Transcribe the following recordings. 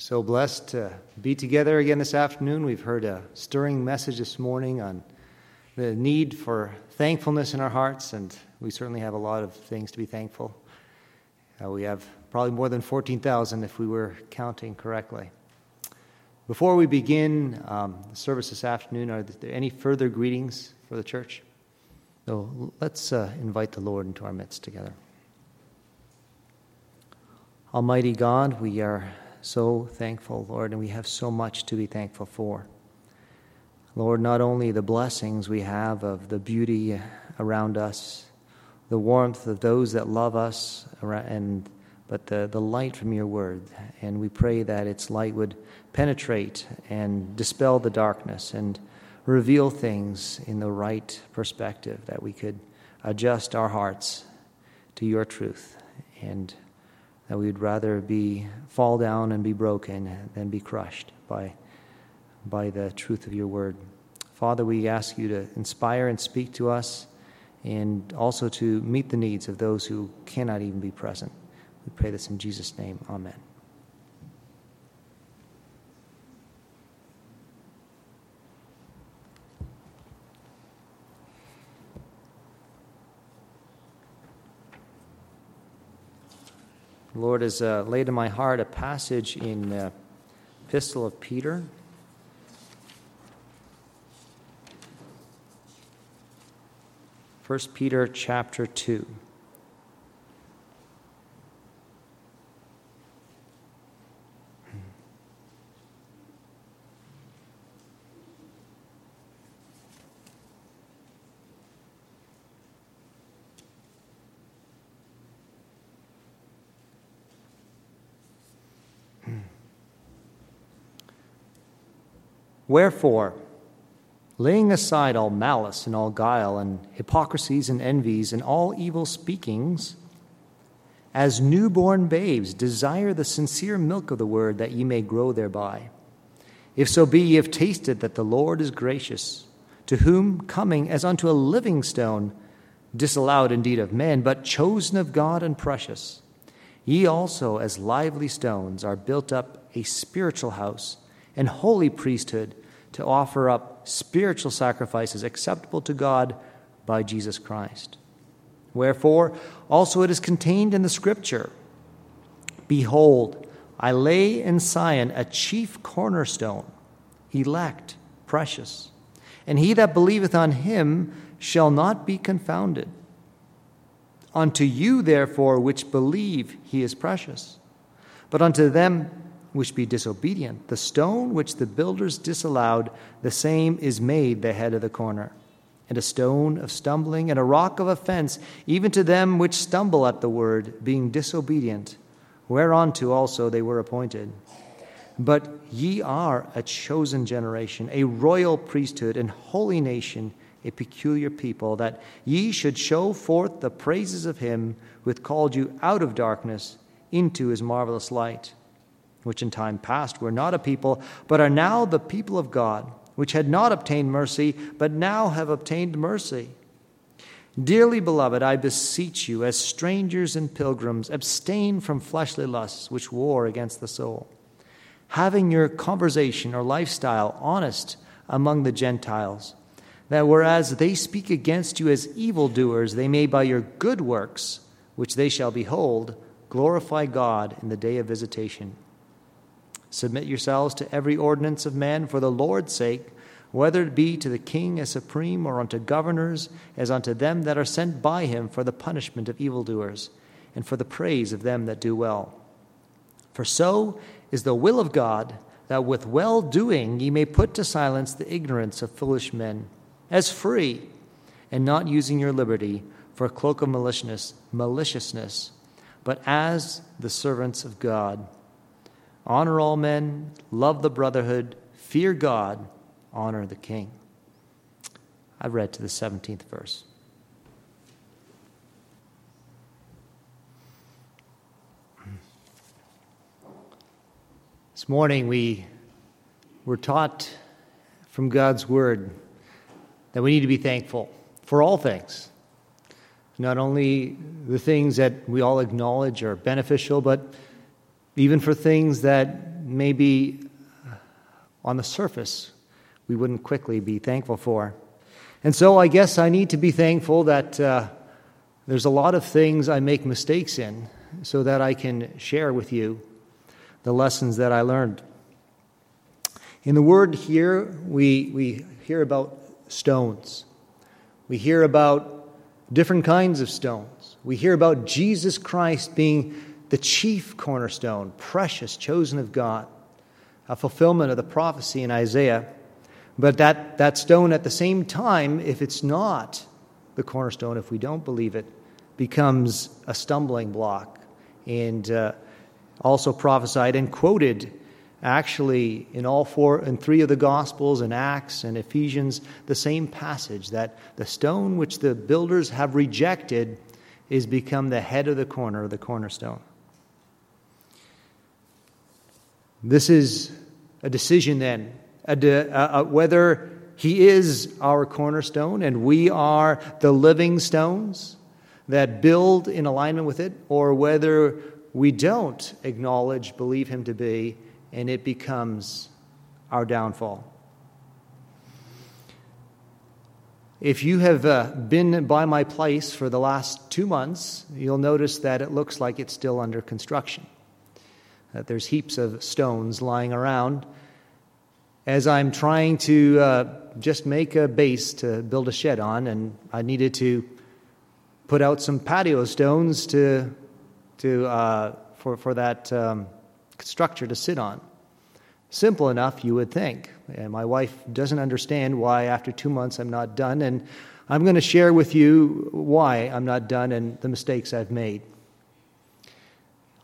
So blessed to be together again this afternoon. We've heard a stirring message this morning on the need for thankfulness in our hearts, and we certainly have a lot of things to be thankful. Uh, we have probably more than 14,000 if we were counting correctly. Before we begin um, the service this afternoon, are there any further greetings for the church? So let's uh, invite the Lord into our midst together. Almighty God, we are so thankful, Lord, and we have so much to be thankful for. Lord, not only the blessings we have of the beauty around us, the warmth of those that love us, and but the, the light from your word. And we pray that its light would penetrate and dispel the darkness and reveal things in the right perspective, that we could adjust our hearts to your truth and that we would rather be fall down and be broken than be crushed by, by the truth of your word. Father, we ask you to inspire and speak to us and also to meet the needs of those who cannot even be present. We pray this in Jesus' name. Amen. The Lord has uh, laid in my heart a passage in uh, Epistle of Peter. First Peter chapter 2. Wherefore, laying aside all malice and all guile and hypocrisies and envies and all evil speakings, as newborn babes, desire the sincere milk of the word that ye may grow thereby. If so be ye have tasted that the Lord is gracious, to whom coming as unto a living stone, disallowed indeed of men, but chosen of God and precious, ye also as lively stones are built up a spiritual house and holy priesthood to offer up spiritual sacrifices acceptable to God by Jesus Christ. Wherefore, also it is contained in the Scripture Behold, I lay in Sion a chief cornerstone, elect, precious, and he that believeth on him shall not be confounded. Unto you, therefore, which believe, he is precious. But unto them which be disobedient. The stone which the builders disallowed, the same is made the head of the corner, and a stone of stumbling and a rock of offense, even to them which stumble at the word, being disobedient, whereunto also they were appointed. But ye are a chosen generation, a royal priesthood, and holy nation, a peculiar people, that ye should show forth the praises of him who hath called you out of darkness into his marvelous light which in time past were not a people, but are now the people of God, which had not obtained mercy, but now have obtained mercy. Dearly beloved, I beseech you, as strangers and pilgrims, abstain from fleshly lusts which war against the soul, having your conversation or lifestyle honest among the Gentiles, that whereas they speak against you as evildoers, they may by your good works, which they shall behold, glorify God in the day of visitation. Submit yourselves to every ordinance of man for the Lord's sake, whether it be to the king as supreme or unto governors as unto them that are sent by him for the punishment of evildoers and for the praise of them that do well. For so is the will of God that with well doing ye may put to silence the ignorance of foolish men, as free, and not using your liberty for a cloak of maliciousness, maliciousness but as the servants of God honor all men, love the brotherhood, fear God, honor the king. I've read to the 17th verse. This morning we were taught from God's word that we need to be thankful for all things. Not only the things that we all acknowledge are beneficial, but even for things that maybe on the surface we wouldn't quickly be thankful for. And so I guess I need to be thankful that uh, there's a lot of things I make mistakes in so that I can share with you the lessons that I learned. In the word here, we, we hear about stones. We hear about different kinds of stones. We hear about Jesus Christ being the chief cornerstone, precious, chosen of God, a fulfillment of the prophecy in Isaiah. But that, that stone, at the same time, if it's not the cornerstone, if we don't believe it, becomes a stumbling block. And uh, also prophesied and quoted actually in all four and three of the gospels and acts and ephesians the same passage that the stone which the builders have rejected is become the head of the corner the cornerstone this is a decision then a de, whether he is our cornerstone and we are the living stones that build in alignment with it or whether we don't acknowledge believe him to be and it becomes our downfall. If you have uh, been by my place for the last two months, you'll notice that it looks like it's still under construction. That there's heaps of stones lying around. As I'm trying to uh, just make a base to build a shed on, and I needed to put out some patio stones to, to, uh, for, for that um, structure to sit on. Simple enough, you would think. And my wife doesn't understand why, after two months, I'm not done. And I'm going to share with you why I'm not done and the mistakes I've made.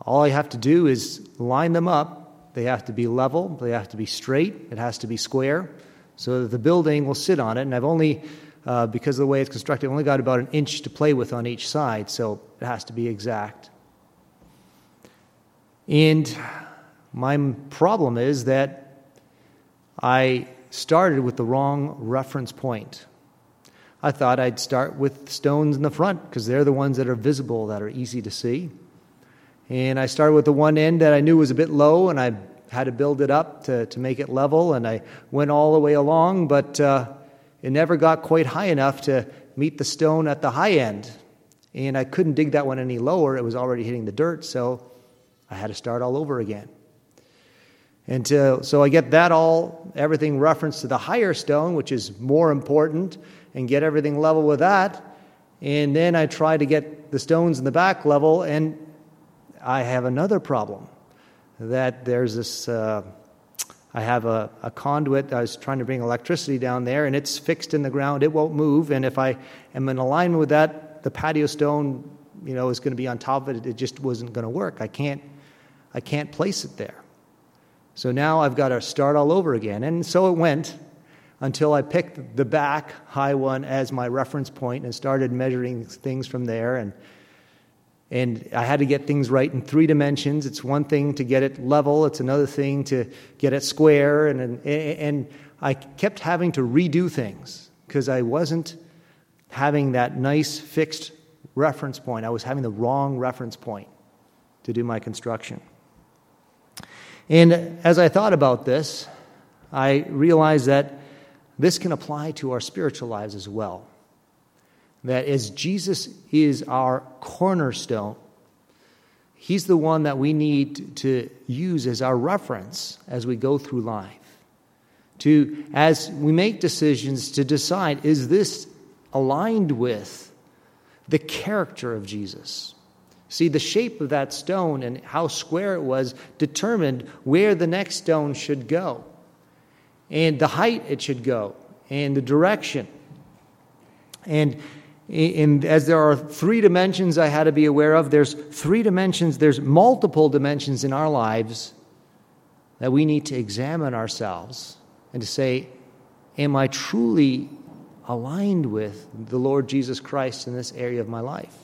All I have to do is line them up. They have to be level, they have to be straight, it has to be square, so that the building will sit on it. And I've only, uh, because of the way it's constructed, only got about an inch to play with on each side, so it has to be exact. And my problem is that I started with the wrong reference point. I thought I'd start with stones in the front because they're the ones that are visible, that are easy to see. And I started with the one end that I knew was a bit low, and I had to build it up to, to make it level. And I went all the way along, but uh, it never got quite high enough to meet the stone at the high end. And I couldn't dig that one any lower, it was already hitting the dirt, so I had to start all over again. And to, so I get that all, everything referenced to the higher stone, which is more important, and get everything level with that. And then I try to get the stones in the back level, and I have another problem. That there's this, uh, I have a, a conduit, I was trying to bring electricity down there, and it's fixed in the ground, it won't move. And if I am in alignment with that, the patio stone, you know, is going to be on top of it, it just wasn't going to work. I can't, I can't place it there. So now I've got to start all over again. And so it went until I picked the back high one as my reference point and started measuring things from there. And, and I had to get things right in three dimensions. It's one thing to get it level, it's another thing to get it square. And, and, and I kept having to redo things because I wasn't having that nice fixed reference point. I was having the wrong reference point to do my construction. And as I thought about this, I realized that this can apply to our spiritual lives as well. That as Jesus is our cornerstone, He's the one that we need to use as our reference as we go through life. To, as we make decisions, to decide is this aligned with the character of Jesus? See, the shape of that stone and how square it was determined where the next stone should go, and the height it should go, and the direction. And, and as there are three dimensions I had to be aware of, there's three dimensions, there's multiple dimensions in our lives that we need to examine ourselves and to say, Am I truly aligned with the Lord Jesus Christ in this area of my life?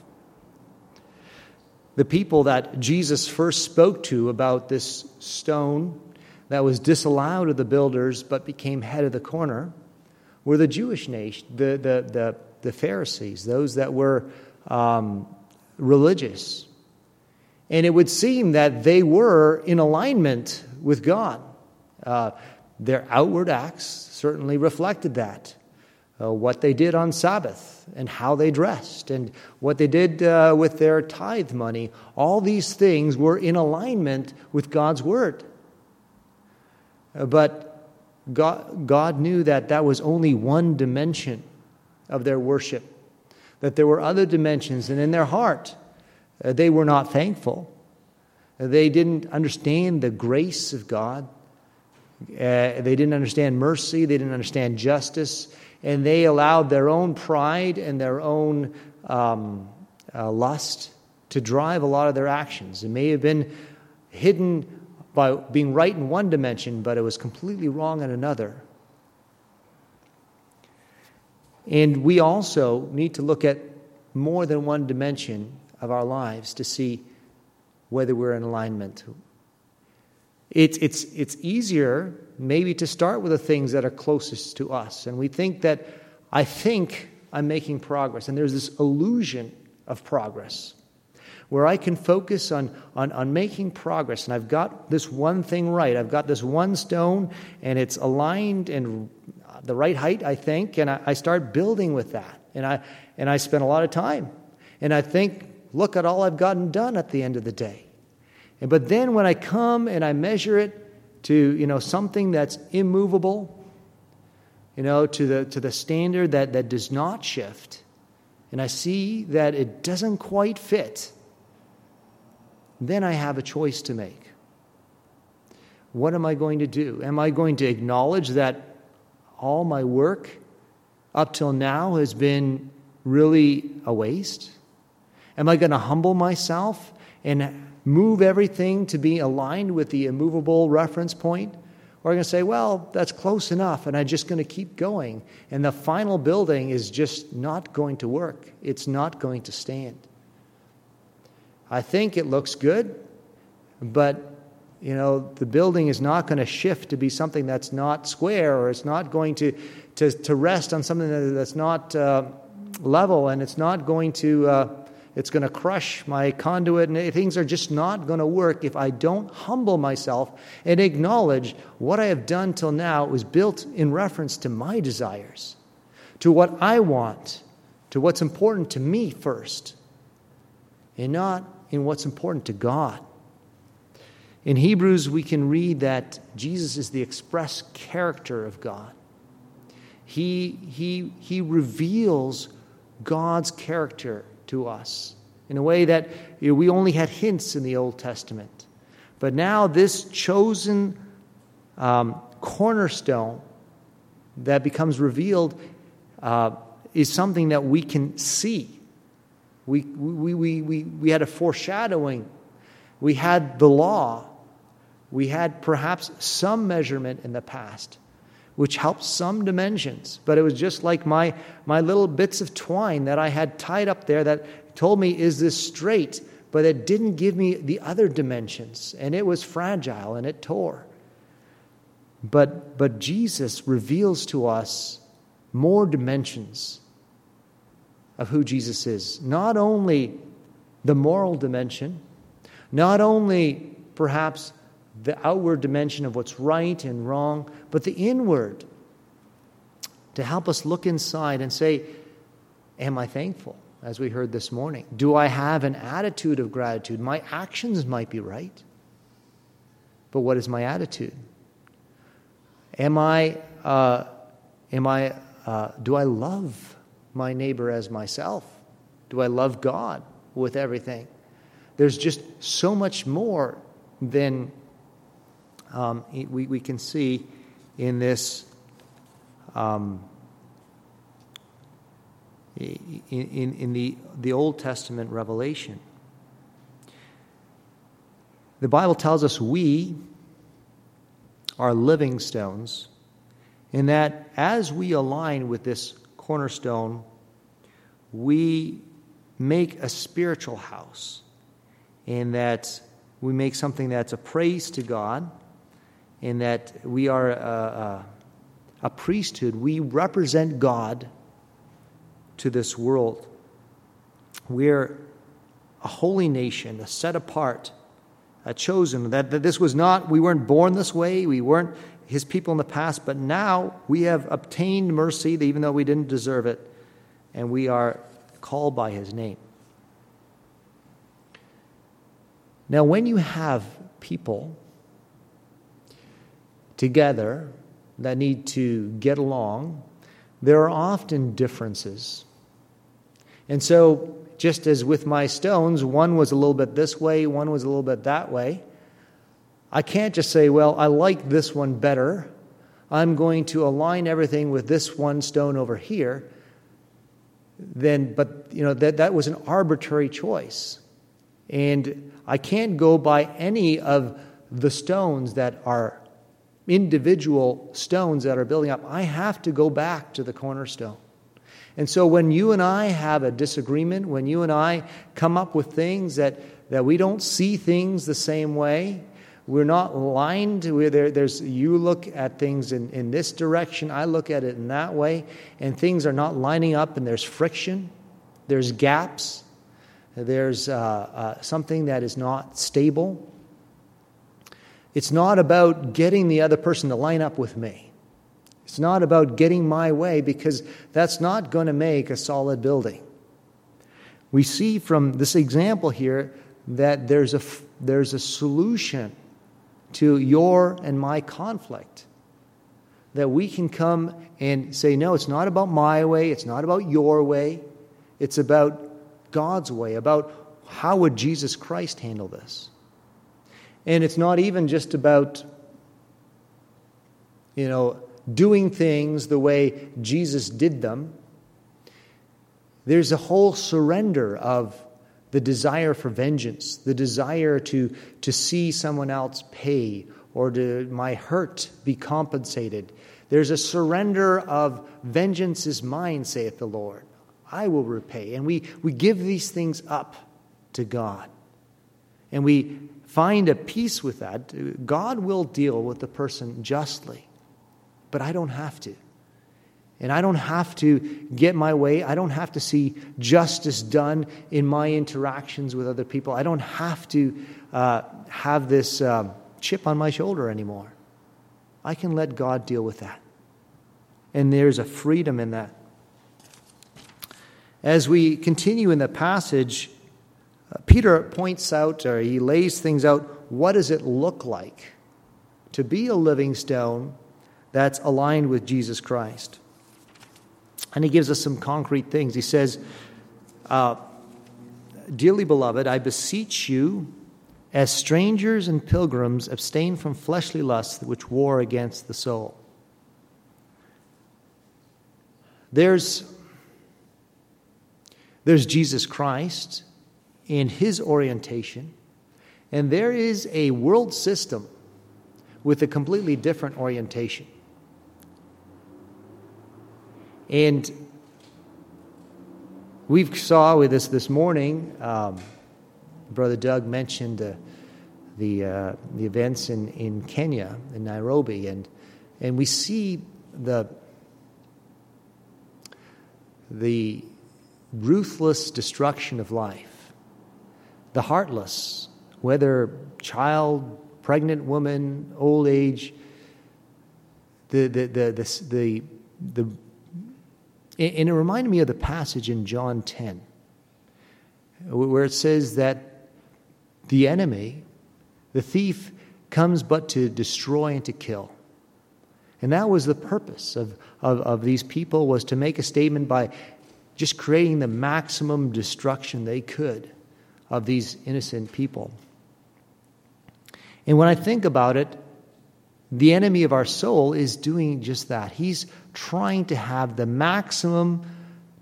the people that Jesus first spoke to about this stone that was disallowed of the builders but became head of the corner were the Jewish nation, the, the, the, the Pharisees, those that were um, religious. And it would seem that they were in alignment with God. Uh, their outward acts certainly reflected that. Uh, what they did on Sabbath and how they dressed and what they did uh, with their tithe money, all these things were in alignment with God's word. Uh, but God, God knew that that was only one dimension of their worship, that there were other dimensions, and in their heart, uh, they were not thankful. Uh, they didn't understand the grace of God. Uh, they didn't understand mercy. They didn't understand justice and they allowed their own pride and their own um, uh, lust to drive a lot of their actions. It may have been hidden by being right in one dimension, but it was completely wrong in another. And we also need to look at more than one dimension of our lives to see whether we're in alignment. It's, it's, it's easier maybe to start with the things that are closest to us. And we think that I think I'm making progress. And there's this illusion of progress where I can focus on, on, on making progress. And I've got this one thing right. I've got this one stone, and it's aligned and the right height, I think. And I, I start building with that. And I, and I spend a lot of time. And I think, look at all I've gotten done at the end of the day. And, but then when I come and I measure it to you know something that's immovable you know to the to the standard that that does not shift and i see that it doesn't quite fit then i have a choice to make what am i going to do am i going to acknowledge that all my work up till now has been really a waste am i going to humble myself and move everything to be aligned with the immovable reference point? Or are I going to say, well, that's close enough, and I'm just going to keep going. And the final building is just not going to work, it's not going to stand. I think it looks good, but you know the building is not going to shift to be something that's not square or it's not going to, to, to rest on something that's not uh, level and it's not going to uh, it's going to crush my conduit, and things are just not going to work if I don't humble myself and acknowledge what I have done till now was built in reference to my desires, to what I want, to what's important to me first, and not in what's important to God. In Hebrews, we can read that Jesus is the express character of God. He, he, he reveals God's character to us in a way that you know, we only had hints in the Old Testament. But now, this chosen um, cornerstone that becomes revealed uh, is something that we can see. We, we, we, we, we had a foreshadowing, we had the law, we had perhaps some measurement in the past which helped some dimensions. But it was just like my, my little bits of twine that I had tied up there that told me, is this straight? But it didn't give me the other dimensions. And it was fragile and it tore. But, but Jesus reveals to us more dimensions of who Jesus is. Not only the moral dimension, not only perhaps the outward dimension of what's right and wrong, but the inward to help us look inside and say, Am I thankful? As we heard this morning. Do I have an attitude of gratitude? My actions might be right, but what is my attitude? Am I, uh, am I, uh, do I love my neighbor as myself? Do I love God with everything? There's just so much more than um, we, we can see in this um, in, in, in the, the Old Testament revelation. The Bible tells us we are living stones, in that as we align with this cornerstone, we make a spiritual house, in that we make something that's a praise to God in that we are a, a, a priesthood. We represent God to this world. We're a holy nation, a set apart uh, chosen, that, that this was not, we weren't born this way, we weren't his people in the past, but now we have obtained mercy, even though we didn't deserve it, and we are called by his name. Now, when you have people together that need to get along, there are often differences. And so, just as with my stones, one was a little bit this way, one was a little bit that way. I can't just say, well, I like this one better. I'm going to align everything with this one stone over here. Then, but you know that that was an arbitrary choice, and I can't go by any of the stones that are individual stones that are building up. I have to go back to the cornerstone. And so when you and I have a disagreement, when you and I come up with things that, that we don't see things the same way, we're not lined with there, there's you look at things in, in this direction, I look at it in that way, and things are not lining up and there's friction, there's gaps, there's uh, uh, something that is not stable. It's not about getting the other person to line up with me. It's not about getting my way because that's not going to make a solid building. We see from this example here that there's a, there's a solution to your and my conflict. That we can come and say, no, it's not about my way, it's not about your way, it's about God's way, about how would Jesus Christ handle this. And it's not even just about, you know, doing things the way Jesus did them. There's a whole surrender of the desire for vengeance, the desire to, to see someone else pay or to my hurt be compensated. There's a surrender of vengeance is mine, saith the Lord. I will repay. And we, we give these things up to God. And we find a peace with that. God will deal with the person justly, but I don't have to. And I don't have to get my way. I don't have to see justice done in my interactions with other people. I don't have to uh, have this uh, chip on my shoulder anymore. I can let God deal with that. And there's a freedom in that. As we continue in the passage, Peter points out, or he lays things out, what does it look like to be a living stone that's aligned with Jesus Christ? And he gives us some concrete things. He says, uh, Dearly beloved, I beseech you, as strangers and pilgrims, abstain from fleshly lusts which war against the soul. There's, there's Jesus Christ in his orientation, and there is a world system with a completely different orientation. And we saw with this this morning, um, Brother Doug mentioned uh, the, uh, the events in, in Kenya, in Nairobi, and, and we see the, the ruthless destruction of life, the heartless, whether child, pregnant woman, old age, the, the, the, the, the, and it reminded me of the passage in John 10, where it says that the enemy, the thief, comes but to destroy and to kill. And that was the purpose of, of, of these people was to make a statement by just creating the maximum destruction they could of these innocent people. And when I think about it, the enemy of our soul is doing just that. He's trying to have the maximum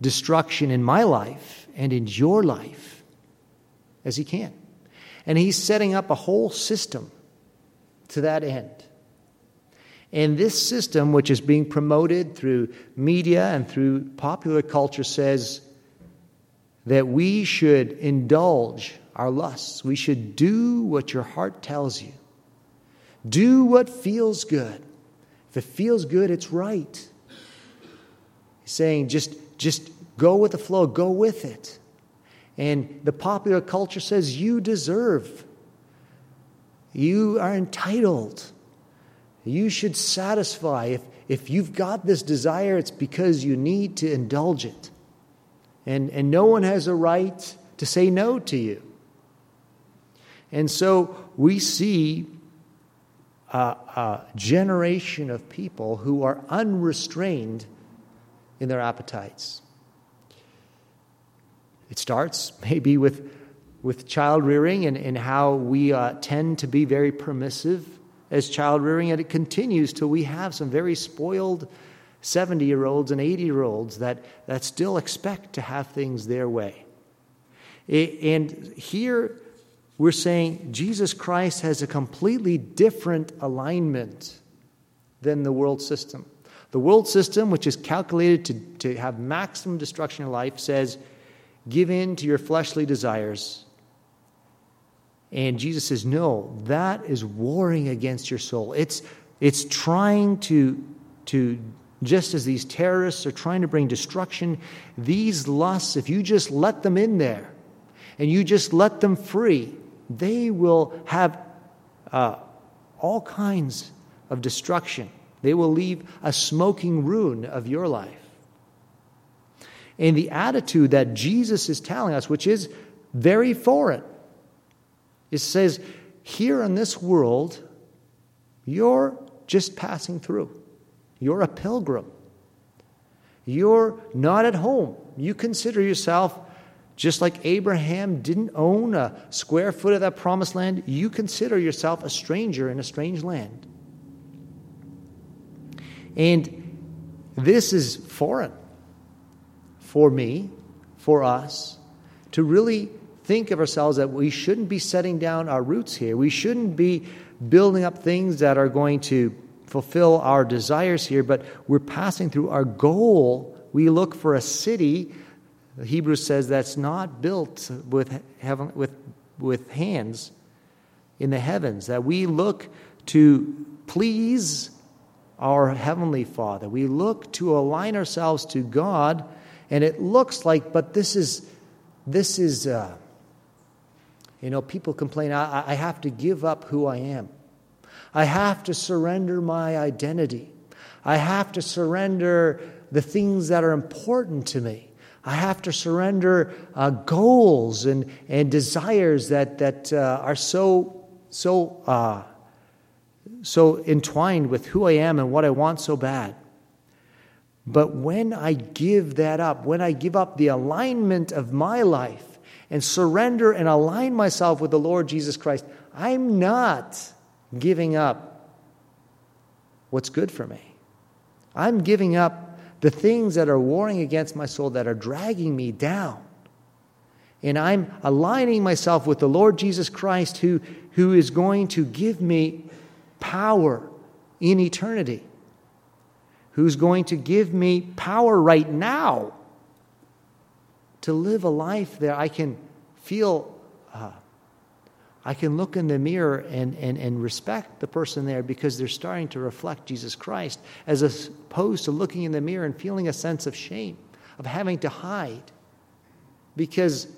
destruction in my life and in your life as he can. And he's setting up a whole system to that end. And this system, which is being promoted through media and through popular culture, says that we should indulge our lusts. We should do what your heart tells you. Do what feels good. If it feels good, it's right. He's saying just, just go with the flow, go with it. And the popular culture says you deserve You are entitled. You should satisfy. If, if you've got this desire, it's because you need to indulge it. And, and no one has a right to say no to you. And so we see a, a generation of people who are unrestrained in their appetites. It starts maybe with, with child rearing and, and how we uh, tend to be very permissive as child rearing, and it continues till we have some very spoiled 70 year olds and 80 year olds that, that still expect to have things their way. And here we're saying Jesus Christ has a completely different alignment than the world system. The world system, which is calculated to, to have maximum destruction in life, says, Give in to your fleshly desires. And Jesus says, No, that is warring against your soul. It's, it's trying to, to, just as these terrorists are trying to bring destruction, these lusts, if you just let them in there and you just let them free, they will have uh, all kinds of destruction. They will leave a smoking ruin of your life. And the attitude that Jesus is telling us, which is very foreign, it says, here in this world, you're just passing through. You're a pilgrim. You're not at home. You consider yourself just like Abraham didn't own a square foot of that promised land, you consider yourself a stranger in a strange land. And this is foreign for me, for us, to really think of ourselves that we shouldn't be setting down our roots here. We shouldn't be building up things that are going to fulfill our desires here, but we're passing through our goal. We look for a city Hebrews says that's not built with, heaven, with, with hands in the heavens, that we look to please our Heavenly Father. We look to align ourselves to God, and it looks like, but this is, this is, uh, you know, people complain, I, I have to give up who I am. I have to surrender my identity. I have to surrender the things that are important to me. I have to surrender uh, goals and, and desires that, that uh, are so, so, uh, so entwined with who I am and what I want so bad. But when I give that up, when I give up the alignment of my life and surrender and align myself with the Lord Jesus Christ, I'm not giving up what's good for me. I'm giving up the things that are warring against my soul, that are dragging me down. And I'm aligning myself with the Lord Jesus Christ, who, who is going to give me power in eternity, who's going to give me power right now to live a life that I can feel uh, I can look in the mirror and, and, and respect the person there because they're starting to reflect Jesus Christ, as opposed to looking in the mirror and feeling a sense of shame, of having to hide. Because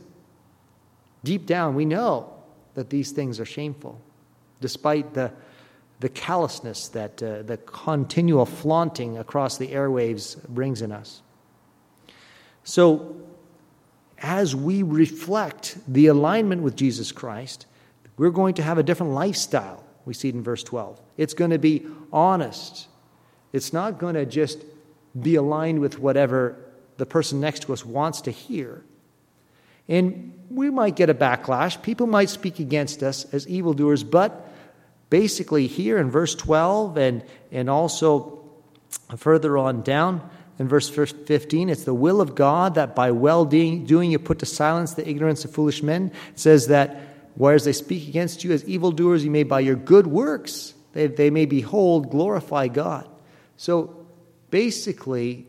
deep down, we know that these things are shameful, despite the, the callousness that uh, the continual flaunting across the airwaves brings in us. So, as we reflect the alignment with Jesus Christ, we're going to have a different lifestyle. We see it in verse 12. It's going to be honest. It's not going to just be aligned with whatever the person next to us wants to hear. And we might get a backlash. People might speak against us as evildoers, but basically, here in verse 12 and, and also further on down in verse 15, it's the will of God that by well doing you put to silence the ignorance of foolish men. It says that Whereas they speak against you as evildoers, you may by your good works, they, they may behold, glorify God. So basically,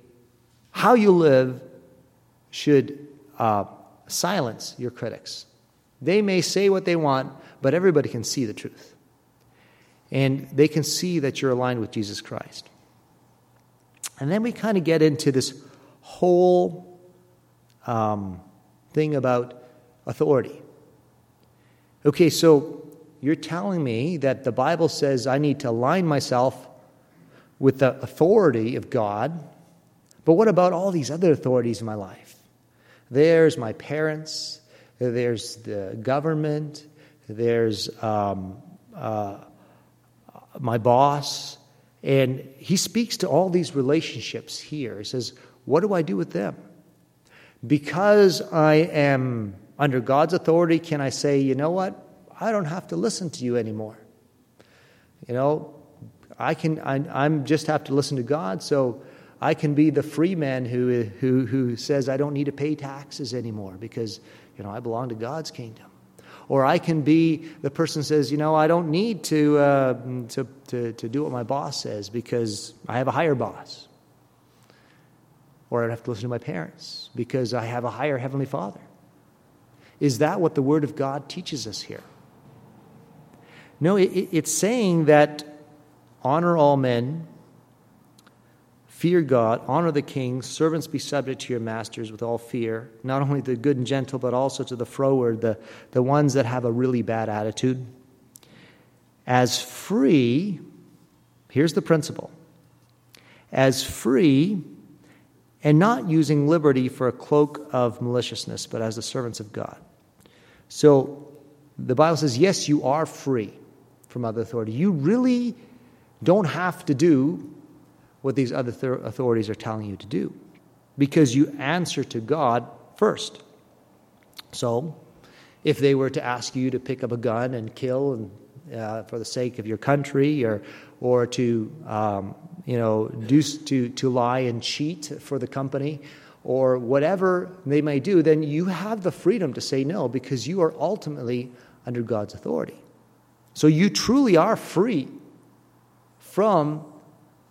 how you live should uh, silence your critics. They may say what they want, but everybody can see the truth. And they can see that you're aligned with Jesus Christ. And then we kind of get into this whole um, thing about authority. Okay, so you're telling me that the Bible says I need to align myself with the authority of God, but what about all these other authorities in my life? There's my parents, there's the government, there's um, uh, my boss. And he speaks to all these relationships here. He says, What do I do with them? Because I am under God's authority, can I say, you know what? I don't have to listen to you anymore. You know, I can. I, am just have to listen to God, so I can be the free man who who who says I don't need to pay taxes anymore because you know I belong to God's kingdom. Or I can be the person says, you know, I don't need to, uh, to, to, to do what my boss says because I have a higher boss. Or I'd have to listen to my parents because I have a higher Heavenly Father. Is that what the Word of God teaches us here? No, it, it's saying that honor all men, fear God, honor the king, servants be subject to your masters with all fear, not only the good and gentle, but also to the froward, the, the ones that have a really bad attitude. As free, here's the principle as free and not using liberty for a cloak of maliciousness, but as the servants of God. So the Bible says, yes, you are free from other authority. You really don't have to do what these other th- authorities are telling you to do because you answer to God first. So, if they were to ask you to pick up a gun and kill and, uh, for the sake of your country or, or to, um, you know, do, to, to lie and cheat for the company or whatever they may do, then you have the freedom to say no because you are ultimately under God's authority. So you truly are free from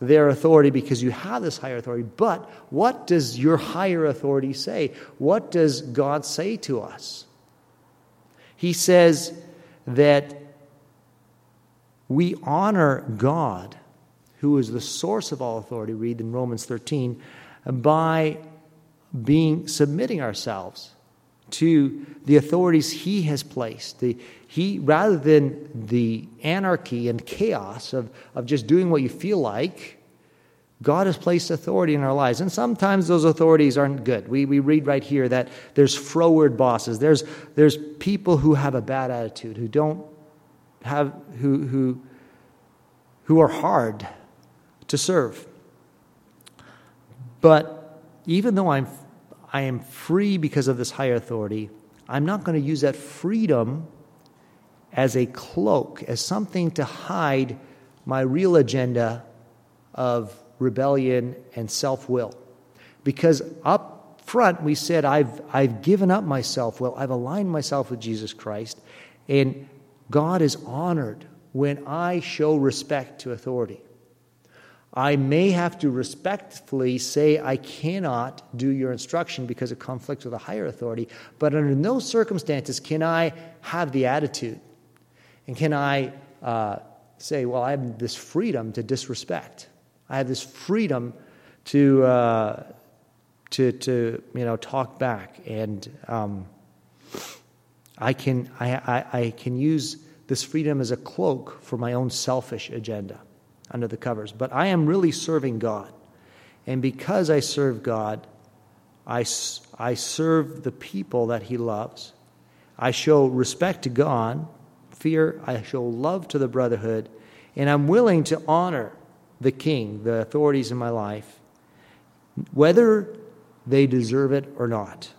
their authority because you have this higher authority. But what does your higher authority say? What does God say to us? He says that we honor God, who is the source of all authority, read in Romans 13, by being submitting ourselves to the authorities he has placed. The, he, rather than the anarchy and chaos of, of just doing what you feel like, God has placed authority in our lives. And sometimes those authorities aren't good. We, we read right here that there's froward bosses. There's, there's people who have a bad attitude, who don't have, who, who, who are hard to serve. But even though I'm I am free because of this higher authority, I'm not going to use that freedom as a cloak, as something to hide my real agenda of rebellion and self will. Because up front, we said, I've, I've given up my self will, I've aligned myself with Jesus Christ, and God is honored when I show respect to authority. I may have to respectfully say, I cannot do your instruction because it conflicts with a higher authority, but under no circumstances can I have the attitude. And can I uh, say, well, I have this freedom to disrespect. I have this freedom to, uh, to, to you know, talk back. And um, I, can, I, I, I can use this freedom as a cloak for my own selfish agenda under the covers. But I am really serving God. And because I serve God, I, I serve the people that He loves. I show respect to God, fear, I show love to the brotherhood, and I'm willing to honor the king, the authorities in my life, whether they deserve it or not,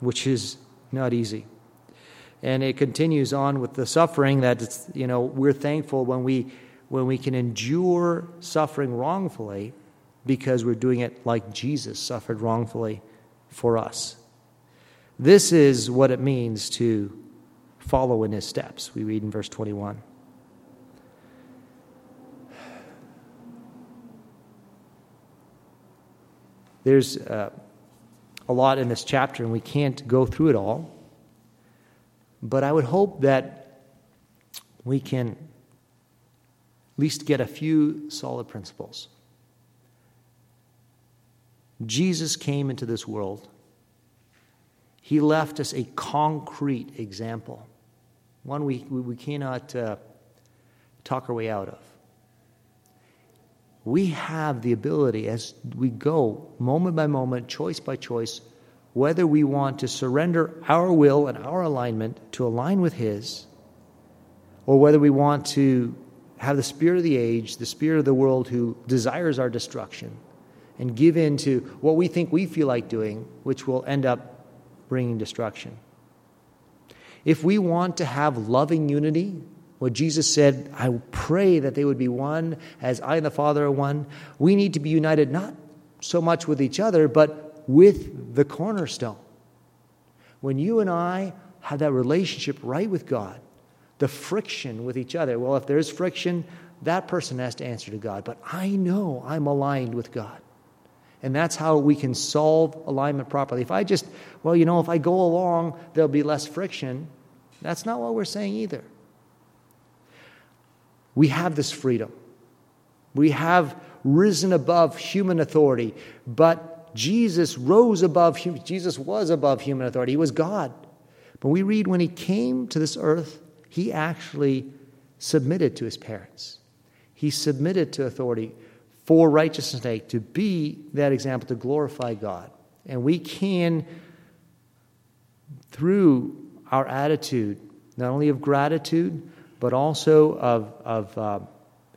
which is not easy. And it continues on with the suffering that it's, you know, we're thankful when we when we can endure suffering wrongfully because we're doing it like Jesus suffered wrongfully for us. This is what it means to follow in his steps. We read in verse 21. There's uh, a lot in this chapter, and we can't go through it all. But I would hope that we can least get a few solid principles. Jesus came into this world. He left us a concrete example one we, we cannot uh, talk our way out of. We have the ability as we go, moment by moment, choice by choice, whether we want to surrender our will and our alignment to align with His, or whether we want to have the spirit of the age, the spirit of the world who desires our destruction, and give in to what we think we feel like doing, which will end up bringing destruction. If we want to have loving unity, what Jesus said, I pray that they would be one as I and the Father are one, we need to be united not so much with each other, but with the cornerstone. When you and I have that relationship right with God, the friction with each other. Well, if there's friction, that person has to answer to God. But I know I'm aligned with God. And that's how we can solve alignment properly. If I just, well, you know, if I go along, there'll be less friction. That's not what we're saying either. We have this freedom. We have risen above human authority, but Jesus rose above Jesus was above human authority. He was God. But we read when he came to this earth, he actually submitted to his parents. He submitted to authority for righteousness' sake, to be that example, to glorify God. And we can, through our attitude, not only of gratitude, but also of, of uh,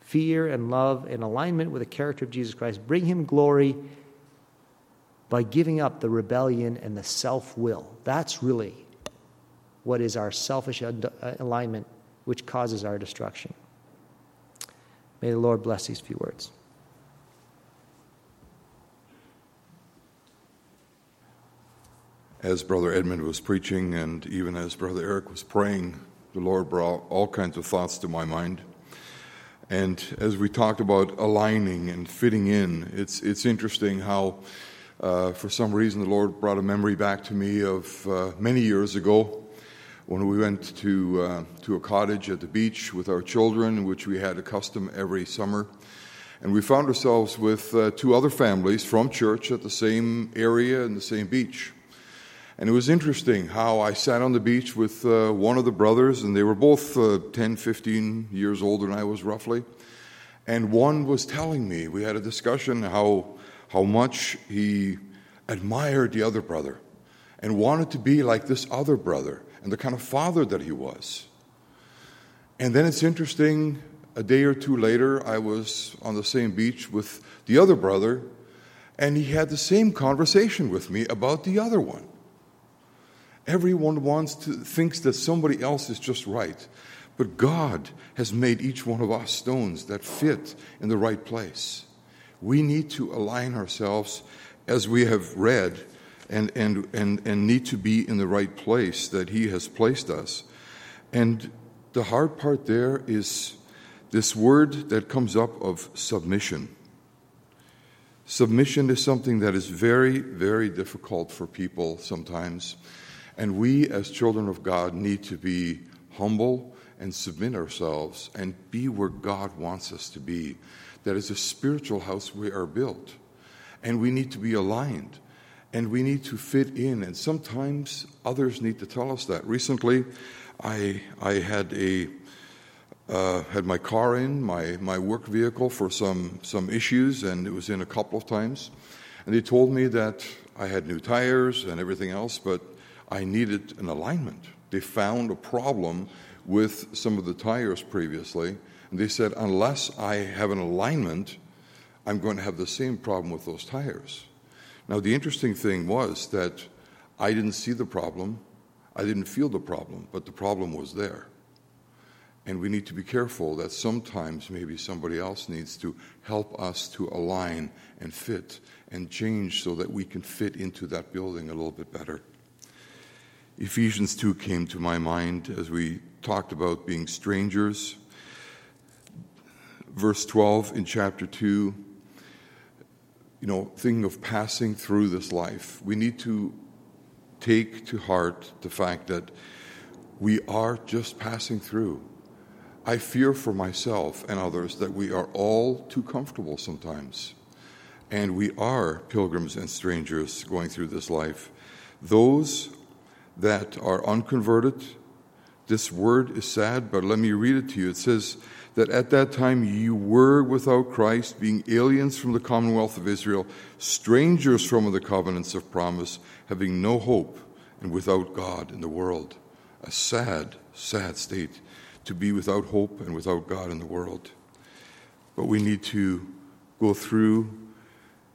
fear and love and alignment with the character of Jesus Christ, bring him glory by giving up the rebellion and the self will. That's really what is our selfish uh, alignment, which causes our destruction. May the Lord bless these few words. As Brother Edmund was preaching, and even as Brother Eric was praying, the Lord brought all kinds of thoughts to my mind. And as we talked about aligning and fitting in, it's, it's interesting how, uh, for some reason, the Lord brought a memory back to me of uh, many years ago when we went to, uh, to a cottage at the beach with our children, which we had a custom every summer. And we found ourselves with uh, two other families from church at the same area and the same beach. And it was interesting how I sat on the beach with uh, one of the brothers, and they were both uh, 10, 15 years older than I was roughly. And one was telling me, we had a discussion how, how much he admired the other brother and wanted to be like this other brother and the kind of father that he was. And then it's interesting, a day or two later, I was on the same beach with the other brother, and he had the same conversation with me about the other one. Everyone wants to thinks that somebody else is just right. But God has made each one of us stones that fit in the right place. We need to align ourselves as we have read and, and, and, and need to be in the right place that He has placed us. And the hard part there is this word that comes up of submission. Submission is something that is very, very difficult for people sometimes. And we, as children of God, need to be humble and submit ourselves and be where God wants us to be. That is a spiritual house we are built. And we need to be aligned and we need to fit in. And sometimes others need to tell us that. Recently, I I had a uh, had my car in my my work vehicle for some some issues, and it was in a couple of times, and they told me that I had new tires and everything else, but I needed an alignment. They found a problem with some of the tires previously, and they said unless I have an alignment, I'm going to have the same problem with those tires. Now, the interesting thing was that I didn't see the problem, I didn't feel the problem, but the problem was there. And we need to be careful that sometimes maybe somebody else needs to help us to align and fit and change so that we can fit into that building a little bit better. Ephesians 2 came to my mind as we talked about being strangers. Verse 12 in chapter 2 you know, thinking of passing through this life, we need to take to heart the fact that we are just passing through. I fear for myself and others that we are all too comfortable sometimes. And we are pilgrims and strangers going through this life. Those that are unconverted This word is sad, but let me read it to you. It says that at that time you were without Christ, being aliens from the commonwealth of Israel, strangers from the covenants of promise, having no hope, and without God in the world. A sad, sad state to be without hope and without God in the world. But we need to go through,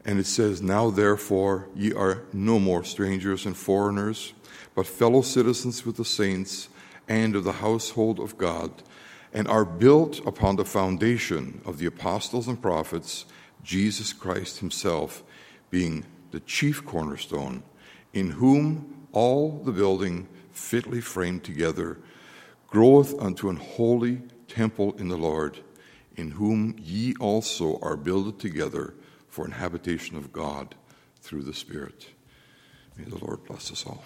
and it says, Now therefore ye are no more strangers and foreigners, but fellow citizens with the saints and of the household of God, and are built upon the foundation of the apostles and prophets, Jesus Christ Himself being the chief cornerstone, in whom all the building fitly framed together groweth unto an holy temple in the Lord, in whom ye also are builded together for an habitation of God through the Spirit. May the Lord bless us all.